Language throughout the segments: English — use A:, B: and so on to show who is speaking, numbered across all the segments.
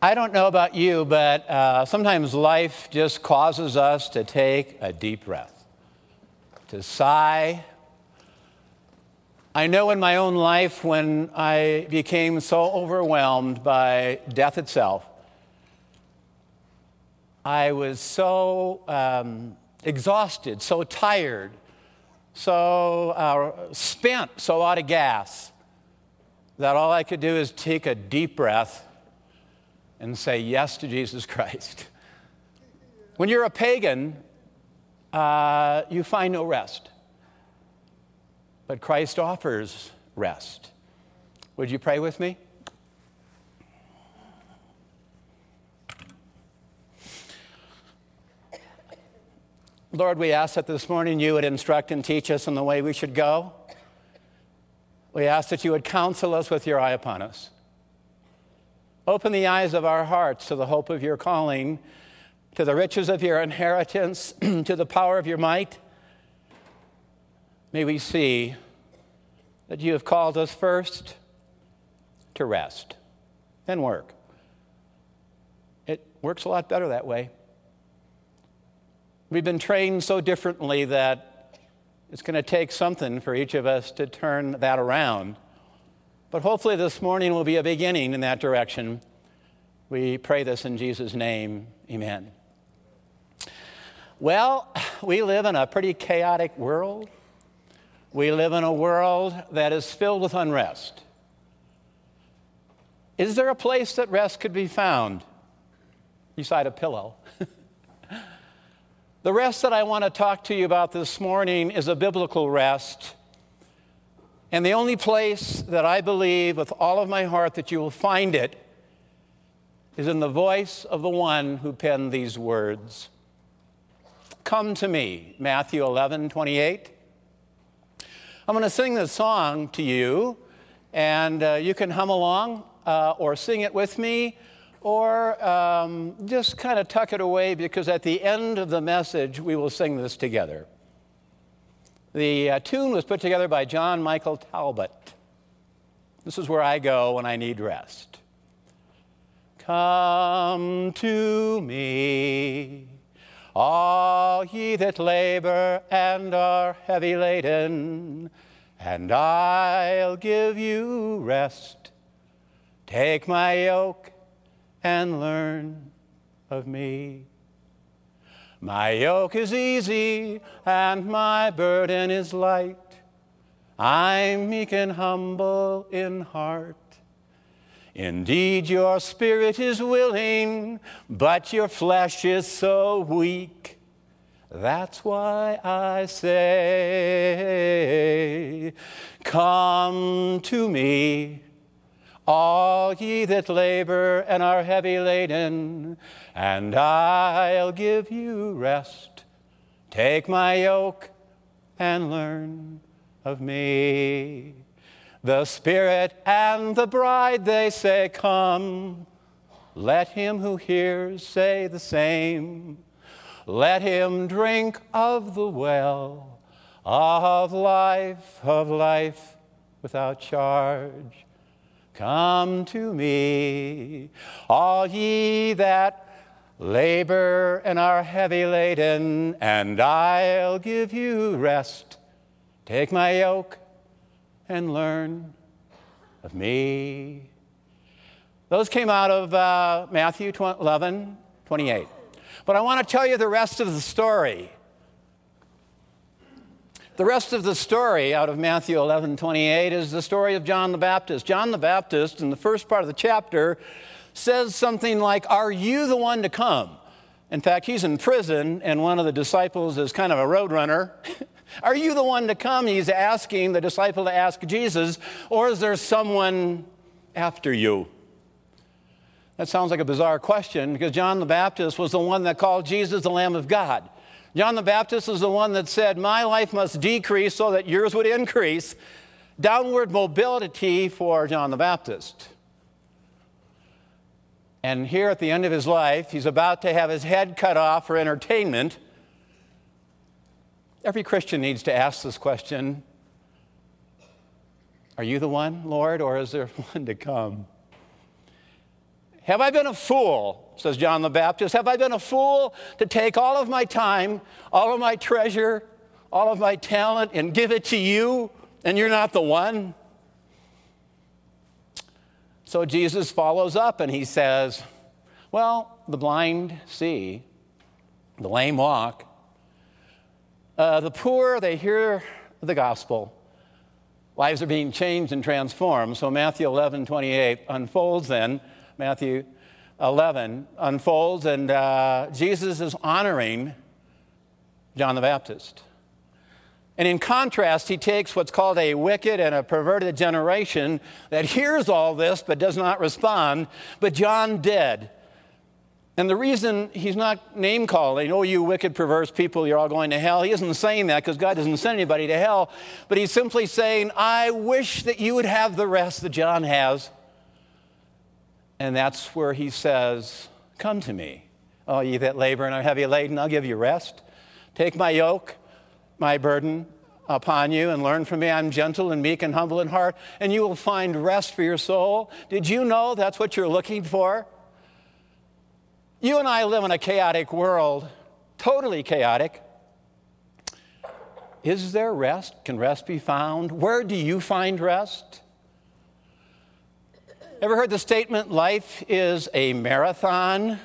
A: I don't know about you, but uh, sometimes life just causes us to take a deep breath, to sigh. I know in my own life when I became so overwhelmed by death itself, I was so um, exhausted, so tired, so uh, spent, so out of gas, that all I could do is take a deep breath and say yes to Jesus Christ. When you're a pagan, uh, you find no rest. But Christ offers rest. Would you pray with me? Lord, we ask that this morning you would instruct and teach us in the way we should go. We ask that you would counsel us with your eye upon us. Open the eyes of our hearts to the hope of your calling, to the riches of your inheritance, to the power of your might. May we see that you have called us first to rest, then work. It works a lot better that way. We've been trained so differently that it's going to take something for each of us to turn that around. But hopefully, this morning will be a beginning in that direction. We pray this in Jesus' name. Amen. Well, we live in a pretty chaotic world. We live in a world that is filled with unrest. Is there a place that rest could be found beside a pillow? the rest that I want to talk to you about this morning is a biblical rest and the only place that I believe with all of my heart that you will find it is in the voice of the one who penned these words. Come to me, Matthew 11, 28. I'm going to sing this song to you, and uh, you can hum along uh, or sing it with me, or um, just kind of tuck it away because at the end of the message, we will sing this together. The uh, tune was put together by John Michael Talbot. This is where I go when I need rest. Come to me, all ye that labor and are heavy laden, and I'll give you rest. Take my yoke and learn of me. My yoke is easy and my burden is light. I'm meek and humble in heart. Indeed, your spirit is willing, but your flesh is so weak. That's why I say, Come to me all ye that labor and are heavy laden, and I'll give you rest. Take my yoke and learn of me. The Spirit and the bride, they say, Come. Let him who hears say the same. Let him drink of the well of life, of life without charge. Come to me, all ye that labor and are heavy laden, and I'll give you rest. Take my yoke and learn of me. Those came out of uh, Matthew 11, 28. But I want to tell you the rest of the story. The rest of the story out of Matthew 11, 28 is the story of John the Baptist. John the Baptist, in the first part of the chapter, says something like, Are you the one to come? In fact, he's in prison, and one of the disciples is kind of a roadrunner. Are you the one to come? He's asking the disciple to ask Jesus, or is there someone after you? That sounds like a bizarre question because John the Baptist was the one that called Jesus the Lamb of God. John the Baptist is the one that said, My life must decrease so that yours would increase. Downward mobility for John the Baptist. And here at the end of his life, he's about to have his head cut off for entertainment. Every Christian needs to ask this question Are you the one, Lord, or is there one to come? Have I been a fool, says John the Baptist? Have I been a fool to take all of my time, all of my treasure, all of my talent, and give it to you, and you're not the one? So Jesus follows up and he says, Well, the blind see, the lame walk, uh, the poor, they hear the gospel. Lives are being changed and transformed. So Matthew 11, 28 unfolds then. Matthew 11 unfolds, and uh, Jesus is honoring John the Baptist. And in contrast, he takes what's called a wicked and a perverted generation that hears all this but does not respond, but John did. And the reason he's not name calling, oh, you wicked, perverse people, you're all going to hell, he isn't saying that because God doesn't send anybody to hell, but he's simply saying, I wish that you would have the rest that John has. And that's where he says, Come to me, all ye that labor and are heavy laden, I'll give you rest. Take my yoke, my burden upon you, and learn from me. I'm gentle and meek and humble in heart, and you will find rest for your soul. Did you know that's what you're looking for? You and I live in a chaotic world, totally chaotic. Is there rest? Can rest be found? Where do you find rest? Ever heard the statement, life is a marathon,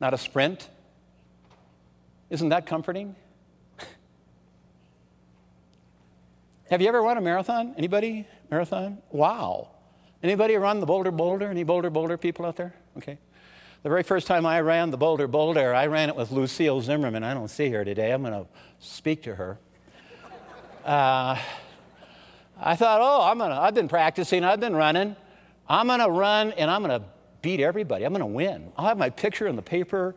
A: not a sprint? Isn't that comforting? Have you ever run a marathon? Anybody? Marathon? Wow. Anybody run the Bolder Boulder? Any Bolder Boulder people out there? Okay. The very first time I ran the Bolder Boulder, I ran it with Lucille Zimmerman. I don't see her today. I'm going to speak to her. Uh, I thought, oh, I'm gonna, I've been practicing, I've been running. I'm going to run and I'm going to beat everybody. I'm going to win. I'll have my picture in the paper.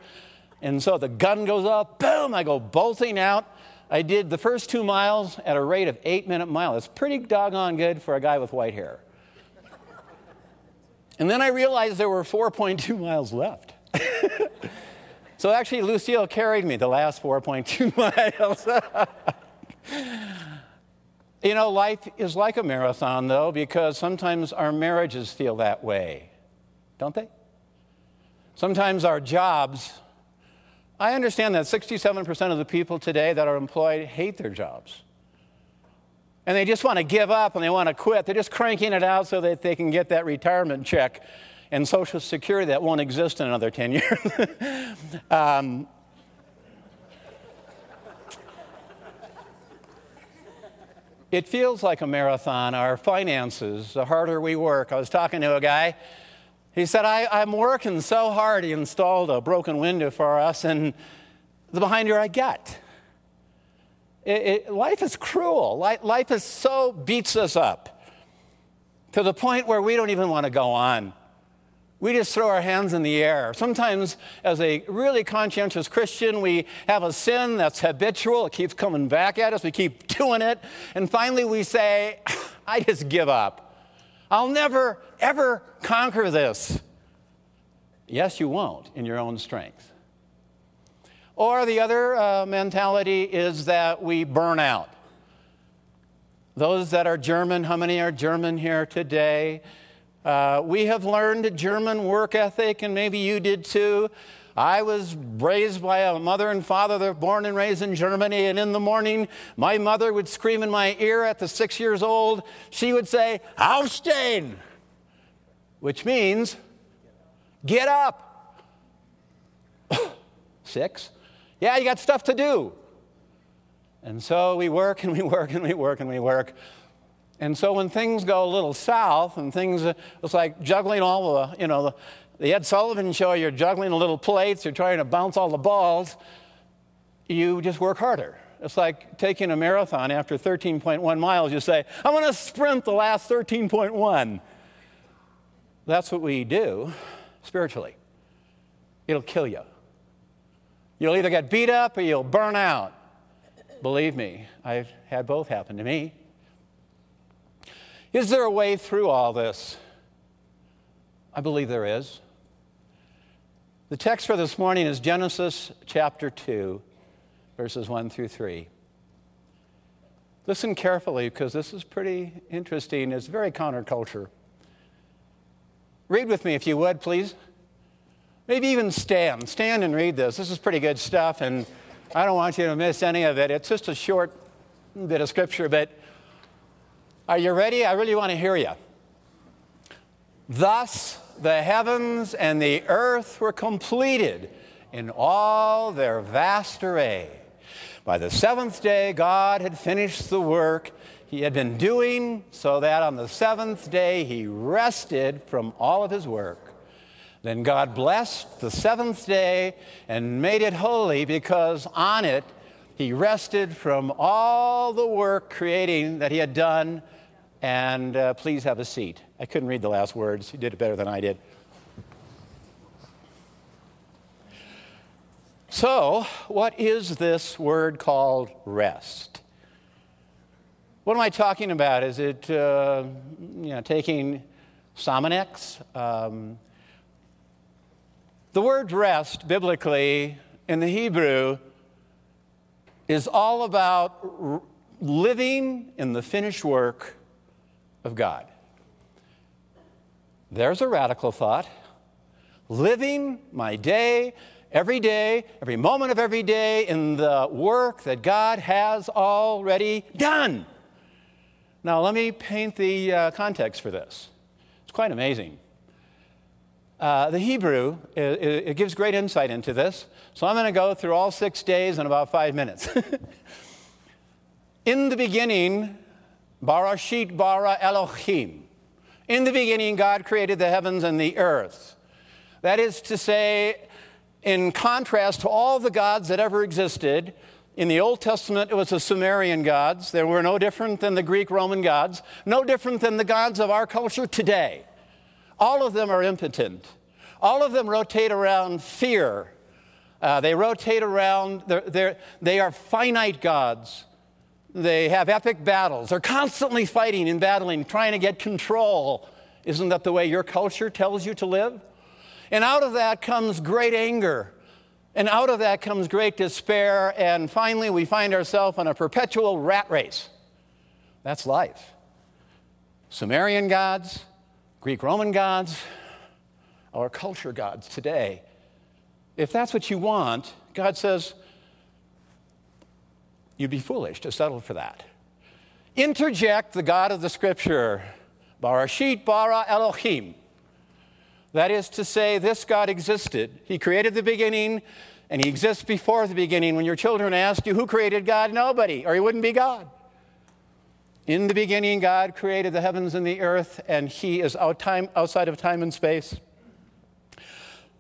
A: And so the gun goes off, boom, I go bolting out. I did the first two miles at a rate of eight minute mile. That's pretty doggone good for a guy with white hair. And then I realized there were 4.2 miles left. so actually, Lucille carried me the last 4.2 miles. you know, life is like a marathon, though, because sometimes our marriages feel that way, don't they? Sometimes our jobs. I understand that 67% of the people today that are employed hate their jobs and they just want to give up and they want to quit. They're just cranking it out so that they can get that retirement check and Social Security that won't exist in another 10 years. um, it feels like a marathon. Our finances, the harder we work. I was talking to a guy. He said, I, am working so hard. He installed a broken window for us, and the behinder I get. It, it, life is cruel. Life, life is so beats us up to the point where we don't even want to go on. We just throw our hands in the air. Sometimes, as a really conscientious Christian, we have a sin that's habitual. It keeps coming back at us. We keep doing it. And finally, we say, I just give up. I'll never, ever conquer this. Yes, you won't in your own strength. Or the other uh, mentality is that we burn out. Those that are German, how many are German here today? Uh, we have learned German work ethic, and maybe you did too. I was raised by a mother and father that were born and raised in Germany, and in the morning, my mother would scream in my ear at the six years old. She would say, Aufstehen, which means, get up. Six. Yeah, you got stuff to do. And so we work and we work and we work and we work. And so when things go a little south and things, uh, it's like juggling all the, you know, the, the Ed Sullivan show, you're juggling the little plates, you're trying to bounce all the balls, you just work harder. It's like taking a marathon after 13.1 miles, you say, I'm going to sprint the last 13.1. That's what we do spiritually. It'll kill you. You'll either get beat up or you'll burn out. Believe me, I've had both happen to me. Is there a way through all this? I believe there is. The text for this morning is Genesis chapter 2, verses 1 through 3. Listen carefully because this is pretty interesting. It's very counterculture. Read with me if you would, please. Maybe even stand. Stand and read this. This is pretty good stuff, and I don't want you to miss any of it. It's just a short bit of scripture, but are you ready? I really want to hear you. Thus the heavens and the earth were completed in all their vast array. By the seventh day, God had finished the work he had been doing, so that on the seventh day he rested from all of his work. Then God blessed the seventh day and made it holy because on it he rested from all the work creating that he had done. And uh, please have a seat. I couldn't read the last words. He did it better than I did. So, what is this word called rest? What am I talking about? Is it uh, you know, taking Sominex? Um, the word rest, biblically, in the Hebrew, is all about living in the finished work of God. There's a radical thought. Living my day, every day, every moment of every day in the work that God has already done. Now, let me paint the uh, context for this. It's quite amazing. Uh, the Hebrew, it, it, gives great insight into this. So I'm going to go through all six days in about five minutes. in the beginning, Barashit bara Elohim. In the beginning, God created the heavens and the earth. That is to say, in contrast to all the gods that ever existed, in the Old Testament, it was the Sumerian gods. They were no different than the Greek Roman gods, no different than the gods of our culture today. All of them are impotent. All of them rotate around fear. Uh, they rotate around, they're, they're, they are finite gods. They have epic battles. They're constantly fighting and battling, trying to get control. Isn't that the way your culture tells you to live? And out of that comes great anger. And out of that comes great despair. And finally, we find ourselves in a perpetual rat race. That's life. Sumerian gods, Greek Roman gods, our culture gods today. If that's what you want, God says, you'd be foolish to settle for that. Interject the God of the scripture, Barashit bara Elohim. That is to say, this God existed. He created the beginning, and He exists before the beginning. When your children ask you, Who created God? Nobody, or He wouldn't be God. In the beginning, God created the heavens and the earth, and He is out time, outside of time and space.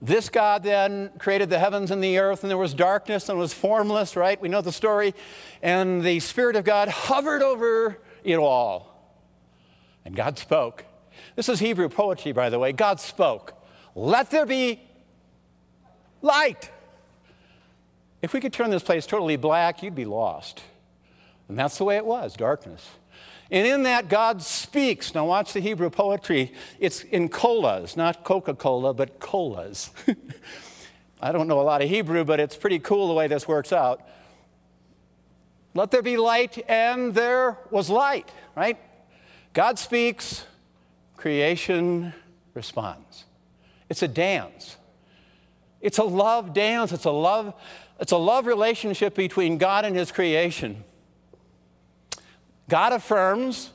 A: This God then created the heavens and the earth, and there was darkness and was formless, right? We know the story. And the Spirit of God hovered over it all. And God spoke. This is Hebrew poetry, by the way. God spoke. Let there be light. If we could turn this place totally black, you'd be lost. And that's the way it was darkness. And in that, God speaks. Now, watch the Hebrew poetry. It's in colas, not Coca Cola, but colas. I don't know a lot of Hebrew, but it's pretty cool the way this works out. Let there be light, and there was light, right? God speaks, creation responds. It's a dance. It's a love dance. It's a love, it's a love relationship between God and his creation. God affirms,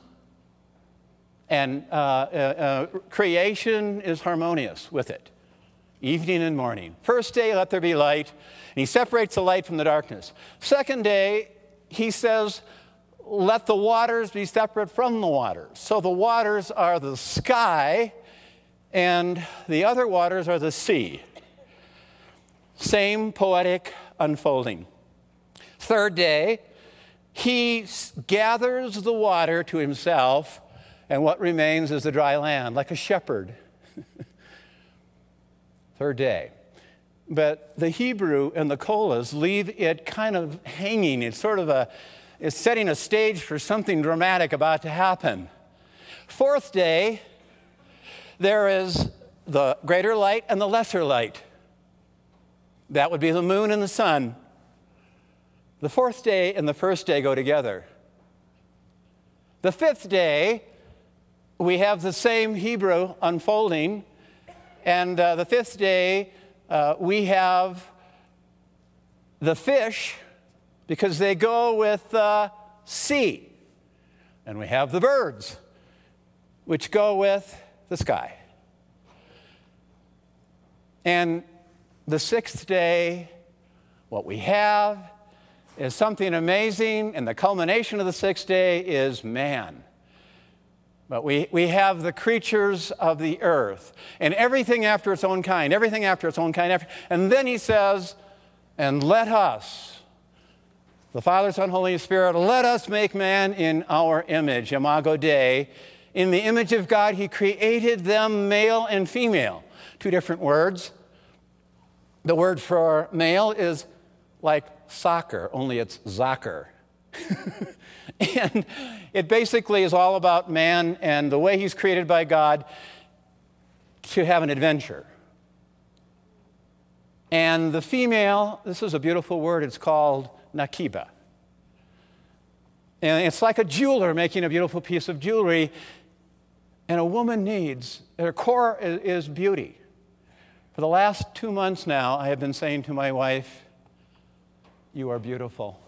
A: and uh, uh, uh, creation is harmonious with it, evening and morning. First day, let there be light, and he separates the light from the darkness. Second day, he says, let the waters be separate from the waters. So the waters are the sky, and the other waters are the sea. Same poetic unfolding. Third day, he gathers the water to himself, and what remains is the dry land, like a shepherd. Third day. But the Hebrew and the Kolas leave it kind of hanging. It's sort of a, it's setting a stage for something dramatic about to happen. Fourth day, there is the greater light and the lesser light. That would be the moon and the sun. The fourth day and the first day go together. The fifth day, we have the same Hebrew unfolding, and uh, the fifth day, Uh, we have the fish because they go with the sea. And we have the birds, which go with the sky. And the sixth day, what we have is something amazing, and the culmination of the sixth day is man. But we, we have the creatures of the earth and everything after its own kind, everything after its own kind. And then he says, and let us, the Father, Son, Holy Spirit, let us make man in our image, Imago Dei. In the image of God, he created them male and female. Two different words. The word for male is like soccer, only it's soccer. and it basically is all about man and the way he's created by God to have an adventure. And the female, this is a beautiful word, it's called nakiba. And it's like a jeweler making a beautiful piece of jewelry. And a woman needs, her core is, is beauty. For the last two months now, I have been saying to my wife, You are beautiful.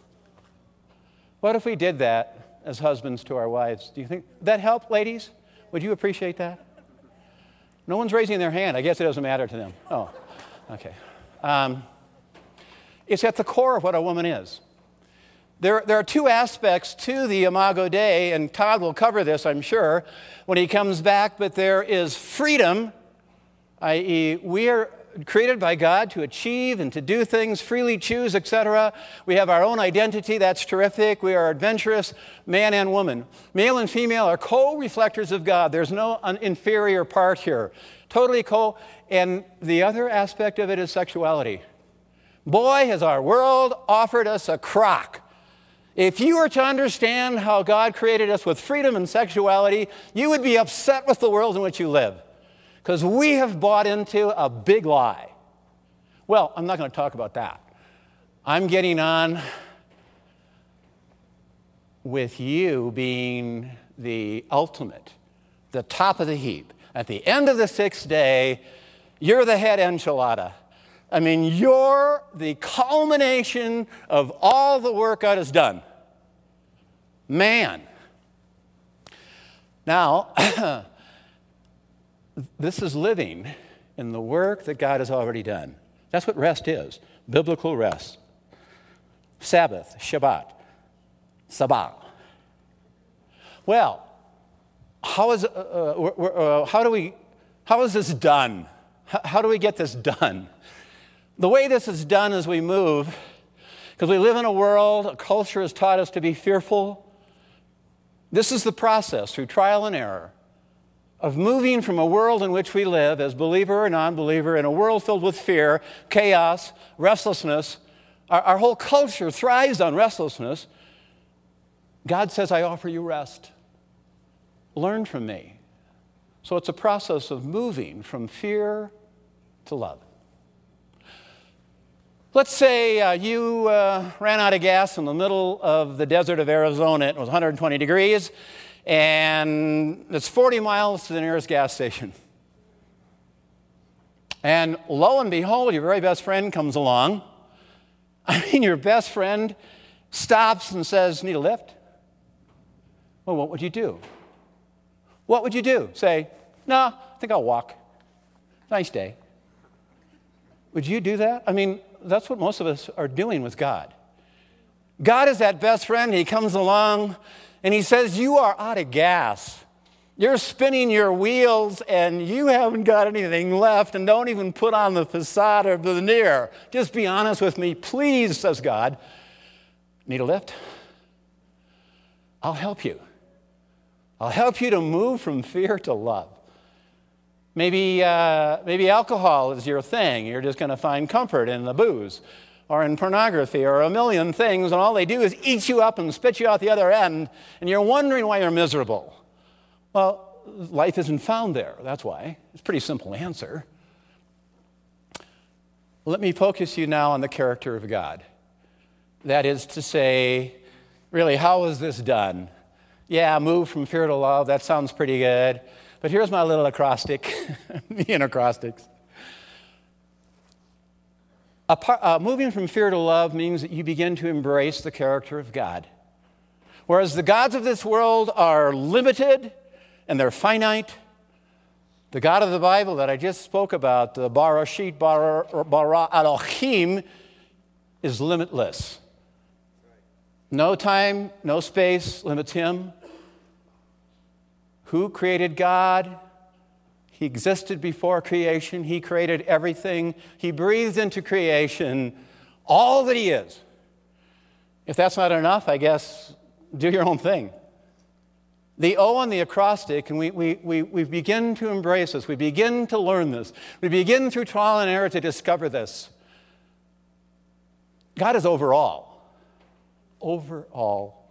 A: What if we did that as husbands to our wives? Do you think that help, ladies? Would you appreciate that? No one's raising their hand. I guess it doesn't matter to them. Oh, okay. Um, it's at the core of what a woman is. There, there are two aspects to the Imago Dei, and Todd will cover this, I'm sure, when he comes back, but there is freedom, i.e., we are created by God to achieve and to do things, freely choose, etc. We have our own identity, that's terrific. We are adventurous, man and woman. Male and female are co reflectors of God. There's no inferior part here. Totally co. And the other aspect of it is sexuality. Boy, has our world offered us a crock. If you were to understand how God created us with freedom and sexuality, you would be upset with the world in which you live because we have bought into a big lie. Well, I'm not going to talk about that. I'm getting on with you being the ultimate, the top of the heap. At the end of the sixth day, you're the head enchilada. I mean, you're the culmination of all the work God has done. Man. Now, this is living in the work that God has already done. That's what rest is biblical rest. Sabbath, Shabbat, Sabbath. Well, how, is, uh, uh, uh, how, do we, how is this done? How, how do we get this done? The way this is done is we move, because we live in a world, a culture has taught us to be fearful. This is the process through trial and error of moving from a world in which we live as believer or non believer in a world filled with fear, chaos, restlessness. Our, our, whole culture thrives on restlessness. God says, I offer you rest. Learn from me. So it's a process of moving from fear to love. Let's say uh, you uh, ran out of gas in the middle of the desert of Arizona. It was 120 degrees and it's 40 miles to the nearest gas station. And lo and behold, your very best friend comes along. I mean, your best friend stops and says, Need a lift? Well, what would you do? What would you do? Say, No, I think I'll walk. Nice day. Would you do that? I mean, that's what most of us are doing with God. God is that best friend. He comes along and he says, You are out of gas. You're spinning your wheels and you haven't got anything left, and don't even put on the facade or the veneer. Just be honest with me, please, says God. Need a lift? I'll help you. I'll help you to move from fear to love. Maybe, uh, maybe alcohol is your thing. You're just going to find comfort in the booze or in pornography or a million things, and all they do is eat you up and spit you out the other end, and you're wondering why you're miserable. Well, life isn't found there. That's why. It's a pretty simple answer. Let me focus you now on the character of God. That is to say, really, how is this done? Yeah, move from fear to love, that sounds pretty good. But here's my little acrostic, me and acrostics. Uh, moving from fear to love means that you begin to embrace the character of God. Whereas the gods of this world are limited and they're finite, the God of the Bible that I just spoke about, the Barashit Bara, bara Elohim, is limitless. No time, no space limits him. Who created God? He existed before creation. He created everything. He breathed into creation all that He is. If that's not enough, I guess do your own thing. The O on the acrostic, and we, we, we, we begin to embrace this. We begin to learn this. We begin through trial and error to discover this. God is overall. Overall.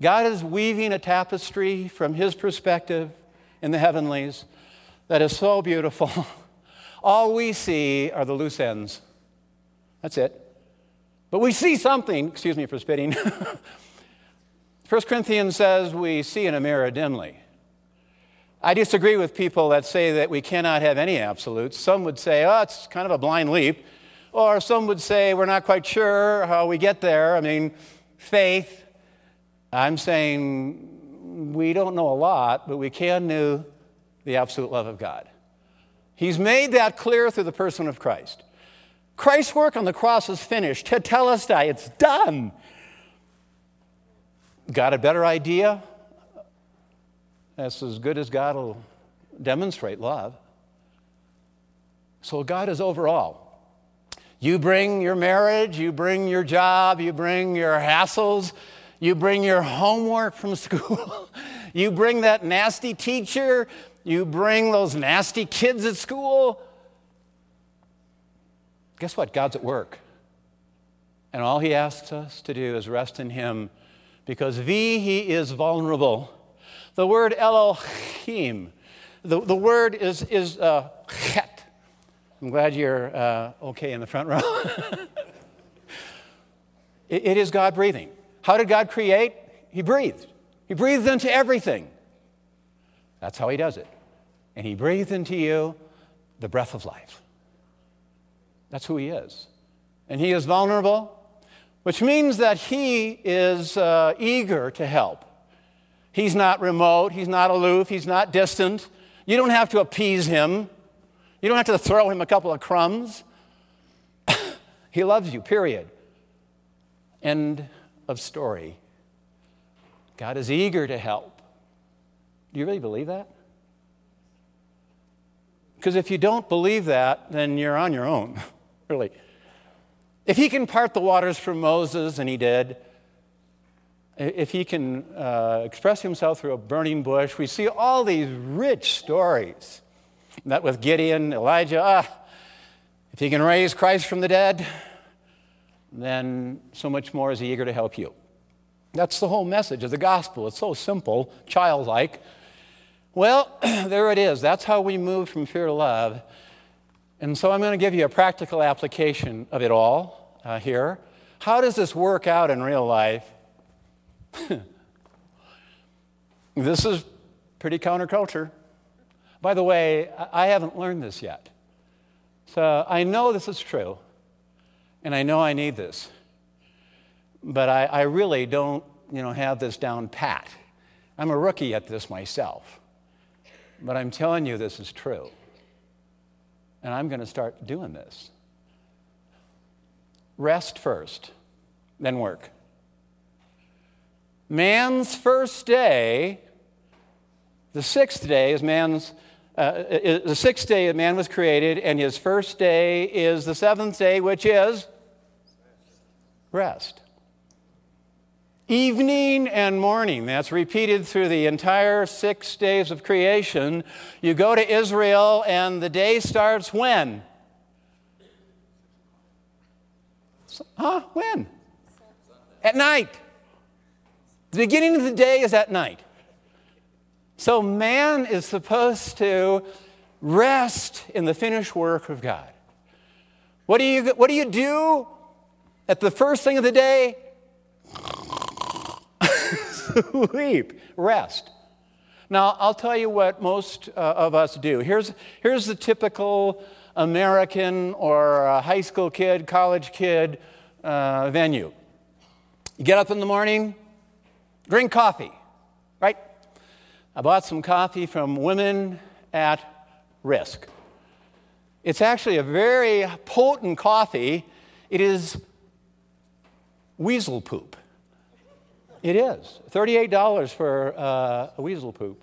A: God is weaving a tapestry from His perspective in the heavenlies that is so beautiful. All we see are the loose ends. That's it. But we see something, excuse me for spitting. 1 Corinthians says we see in a mirror dimly. I disagree with people that say that we cannot have any absolutes. Some would say, oh, it's kind of a blind leap. Or some would say, we're not quite sure how we get there. I mean, faith. I'm saying we don't know a lot, but we can know the absolute love of God. He's made that clear through the person of Christ. Christ's work on the cross is finished. Tetelestai, it's done. Got a better idea? That's as good as God will demonstrate love. So God is overall. You bring your marriage, you bring your job, you bring your hassles, you bring your homework from school, you bring that nasty teacher, you bring those nasty kids at school. Guess what? God's at work. And all he asks us to do is rest in him because V, he is vulnerable. The word Elohim, the, the word is, is uh, chet. I'm glad you're uh, okay in the front row. it, it is God breathing. How did God create? He breathed. He breathed into everything. That's how he does it. And he breathed into you the breath of life. That's who he is. And he is vulnerable, which means that he is uh, eager to help. He's not remote, he's not aloof, he's not distant. You don't have to appease him, you don't have to throw him a couple of crumbs. he loves you, period. End of story. God is eager to help. Do you really believe that? Because if you don't believe that, then you're on your own, really. If he can part the waters for Moses, and he did, if he can uh, express himself through a burning bush, we see all these rich stories. That with Gideon, Elijah, ah, if he can raise Christ from the dead, then so much more is he eager to help you. That's the whole message of the gospel. It's so simple, childlike, well, there it is. That's how we move from fear to love. And so I'm going to give you a practical application of it all uh, here. How does this work out in real life? this is pretty counterculture. By the way, I haven't learned this yet. So I know this is true, and I know I need this. But I, I really don't you know, have this down pat. I'm a rookie at this myself. But I'm telling you, this is true. And I'm going to start doing this. Rest first, then work. Man's first day, the sixth day is man's, uh, the sixth day man was created, and his first day is the seventh day, which is rest. Evening and morning, that's repeated through the entire six days of creation. You go to Israel, and the day starts when? Huh? When? At night. The beginning of the day is at night. So man is supposed to rest in the finished work of God. What do you, what do, you do at the first thing of the day? sleep, rest. Now, I'll tell you what most uh, of us do. Here's, here's the typical American or a high school kid, college kid uh, venue. You get up in the morning, drink coffee, right? I bought some coffee from Women at Risk. It's actually a very potent coffee. It is weasel poop. It is. $38 for uh, a weasel poop.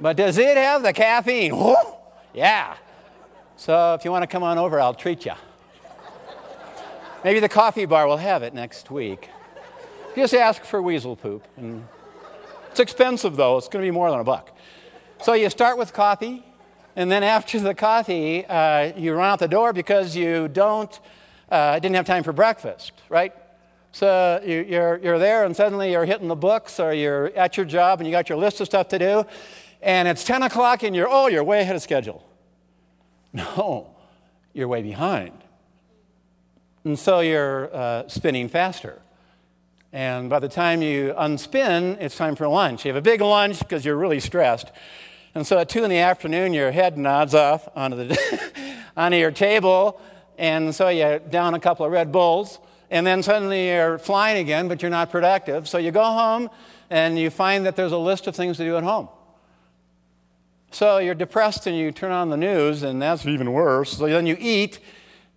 A: But does it have the caffeine? Whoa! Yeah. So if you want to come on over, I'll treat you. Maybe the coffee bar will have it next week. Just ask for weasel poop. And it's expensive, though. It's going to be more than a buck. So you start with coffee, and then after the coffee, uh, you run out the door because you don't, uh, didn't have time for breakfast, right? So you, are you're there, and suddenly you're hitting the books, or you're at your job, and you got your list of stuff to do, and it's 10 o'clock, and you're, oh, you're way ahead of schedule. No, you're way behind. And so you're uh, spinning faster. And by the time you unspin, it's time for lunch. You have a big lunch because you're really stressed. And so at 2 in the afternoon, your head nods off onto, the onto your table. And so you down a couple of Red Bulls. And then suddenly you're flying again, but you're not productive. So you go home and you find that there's a list of things to do at home. So you're depressed and you turn on the news, and that's even worse. So then you eat,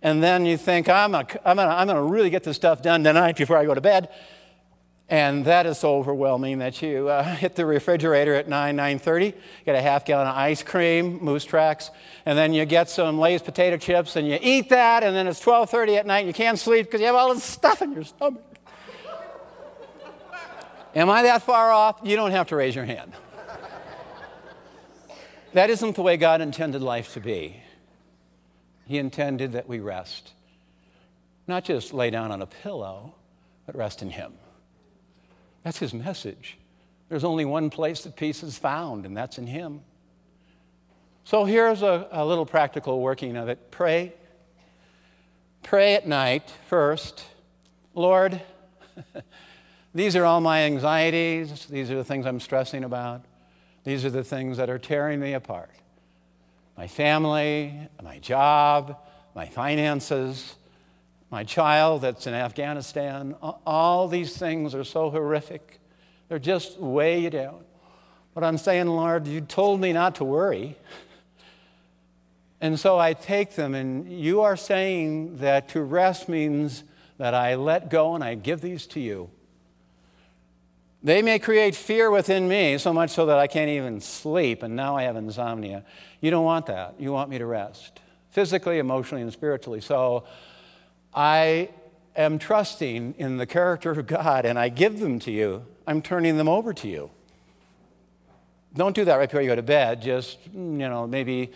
A: and then you think, I'm going to I'm gonna really get this stuff done tonight before I go to bed. And that is so overwhelming that you uh, hit the refrigerator at 9, 9.30, get a half gallon of ice cream, Moose Tracks, and then you get some Lay's potato chips, and you eat that, and then it's 12.30 at night, and you can't sleep because you have all this stuff in your stomach. Am I that far off? You don't have to raise your hand. That isn't the way God intended life to be. He intended that we rest. Not just lay down on a pillow, but rest in Him. That's His message. There's only one place that peace is found, and that's in Him. So here's a, a little practical working of it. Pray. Pray at night first. Lord, these are all my anxieties. These are the things I'm stressing about. These are the things that are tearing me apart my family, my job, my finances, my child that's in Afghanistan. All these things are so horrific. They're just you down. But I'm saying, Lord, you told me not to worry. And so I take them, and you are saying that to rest means that I let go and I give these to you. They may create fear within me so much so that I can't even sleep, and now I have insomnia. You don't want that. You want me to rest physically, emotionally, and spiritually. So I am trusting in the character of God, and I give them to you. I'm turning them over to you. Don't do that right before you go to bed. Just, you know, maybe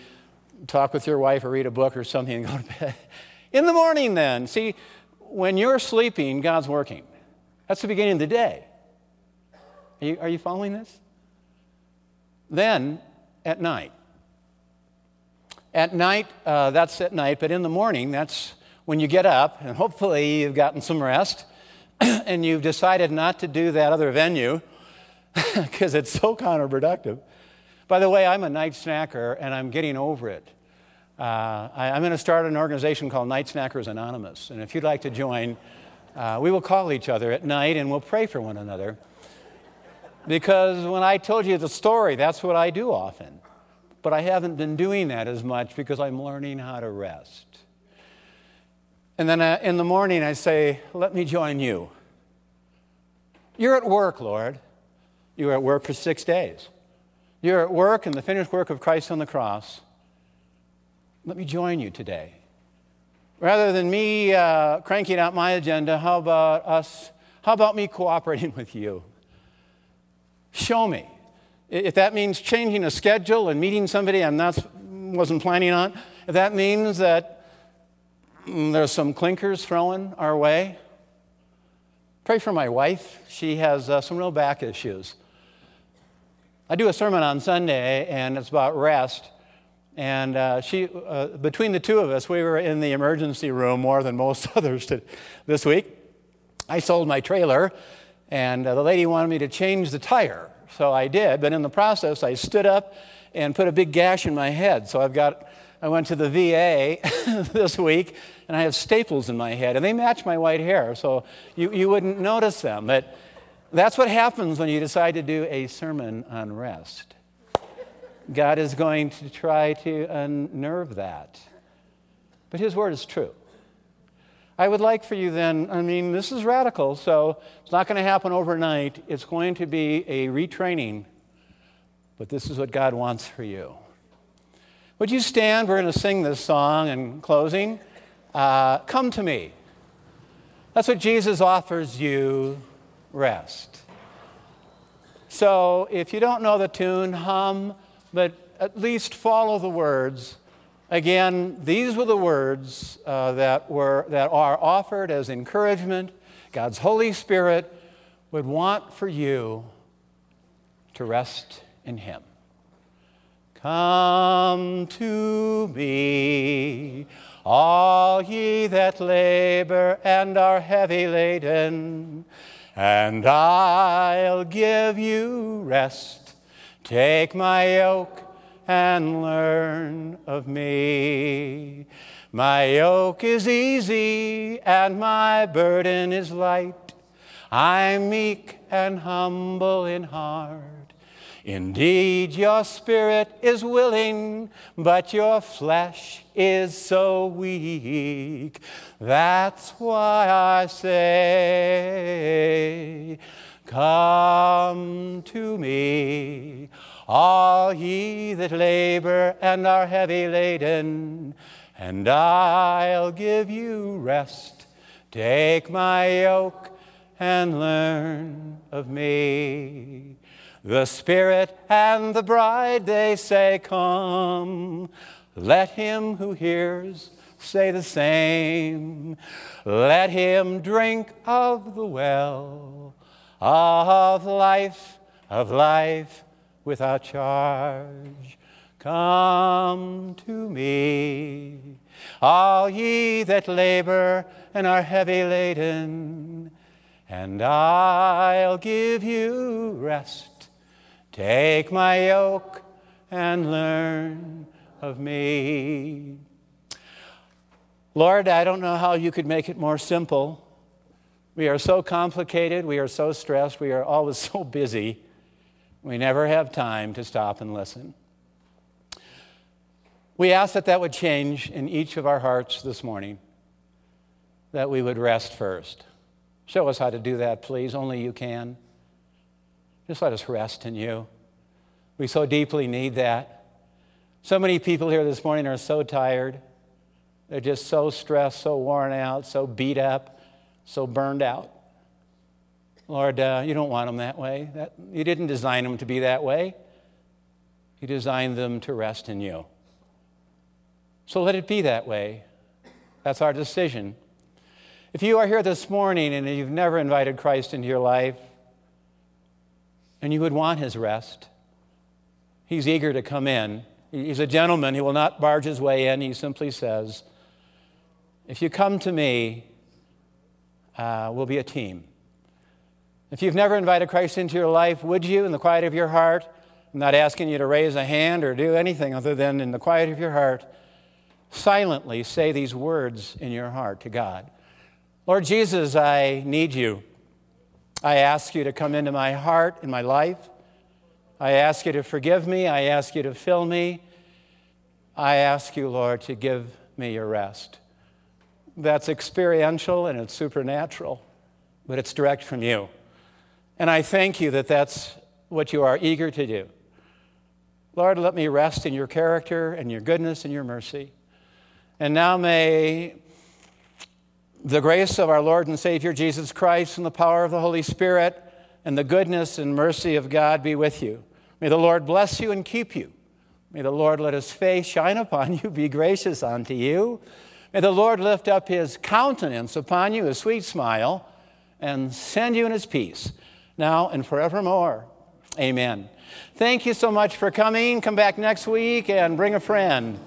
A: talk with your wife or read a book or something and go to bed. In the morning, then, see, when you're sleeping, God's working. That's the beginning of the day. Are you, are you following this? Then at night. At night, uh, that's at night, but in the morning, that's when you get up, and hopefully you've gotten some rest, and you've decided not to do that other venue because it's so counterproductive. By the way, I'm a night snacker, and I'm getting over it. Uh, I, am going to start an organization called Night Snackers Anonymous, and if you'd like to join, uh, we will call each other at night and we'll pray for one another. Because when I told you the story, that's what I do often. But I haven't been doing that as much because I'm learning how to rest. And then uh, in the morning, I say, Let me join you. You're at work, Lord. You were at work for six days. You're at work in the finished work of Christ on the cross. Let me join you today. Rather than me uh, cranking out my agenda, how about us? How about me cooperating with you? Show me. If that means changing a schedule and meeting somebody I'm not, wasn't planning on, if that means that there's some clinkers thrown our way, pray for my wife. She has uh, some real back issues. I do a sermon on Sunday, and it's about rest. And uh, she, uh, between the two of us, we were in the emergency room more than most others did this week. I sold my trailer and uh, the lady wanted me to change the tire. So I did, but in the process, I stood up and put a big gash in my head. So I've got I went to the VA this week and I have staples in my head and they match my white hair, so you, you wouldn't notice them. But that's what happens when you decide to do a sermon on rest. God is going to try to unnerve that. But His word is true. I would like for you then, I mean, this is radical, so it's not going to happen overnight. It's going to be a retraining, but this is what God wants for you. Would you stand? We're going to sing this song in closing. Uh, Come to me. That's what Jesus offers you rest. So if you don't know the tune, hum, but at least follow the words. Again, these were the words uh, that, were, that are offered as encouragement. God's Holy Spirit would want for you to rest in Him. Come to me, all ye that labor and are heavy laden, and I'll give you rest. Take my yoke and learn of me. My yoke is easy and my burden is light. I'm meek and humble in heart. Indeed, your spirit is willing, but your flesh is so weak. That's why I say, Come to me, all ye that labor and are heavy laden, and I'll give you rest. Take my yoke and learn of me. The Spirit and the bride, they say, Come. Let him who hears say the same. Let him drink of the well of life, of life without charge. Come to me, all ye that labor and are heavy laden, and I'll give you rest. Take my yoke and learn of me. Lord, I don't know how you could make it more simple. We are so complicated, we are so stressed, we are always so busy, we never have time to stop and listen. We ask that that would change in each of our hearts this morning, that we would rest first. Show us how to do that, please. Only you can. Just let us rest in you. We so deeply need that. So many people here this morning are so tired. They're just so stressed, so worn out, so beat up, so burned out. Lord, uh, you don't want them that way. That, you didn't design them to be that way. You designed them to rest in you. So let it be that way. That's our decision. If you are here this morning and you've never invited Christ into your life, and you would want his rest. He's eager to come in. He's a gentleman. He will not barge his way in. He simply says, If you come to me, uh, we'll be a team. If you've never invited Christ into your life, would you, in the quiet of your heart? I'm not asking you to raise a hand or do anything other than in the quiet of your heart, silently say these words in your heart to God Lord Jesus, I need you. I ask you to come into my heart and my life. I ask you to forgive me. I ask you to fill me. I ask you, Lord, to give me your rest. That's experiential and it's supernatural, but it's direct from you. And I thank you that that's what you are eager to do. Lord, let me rest in your character and your goodness and your mercy. And now may the grace of our Lord and Savior Jesus Christ and the power of the Holy Spirit and the goodness and mercy of God be with you. May the Lord bless you and keep you. May the Lord let his face shine upon you, be gracious unto you. May the Lord lift up his countenance upon you, a sweet smile, and send you in his peace, now and forevermore. Amen. Thank you so much for coming. Come back next week and bring a friend.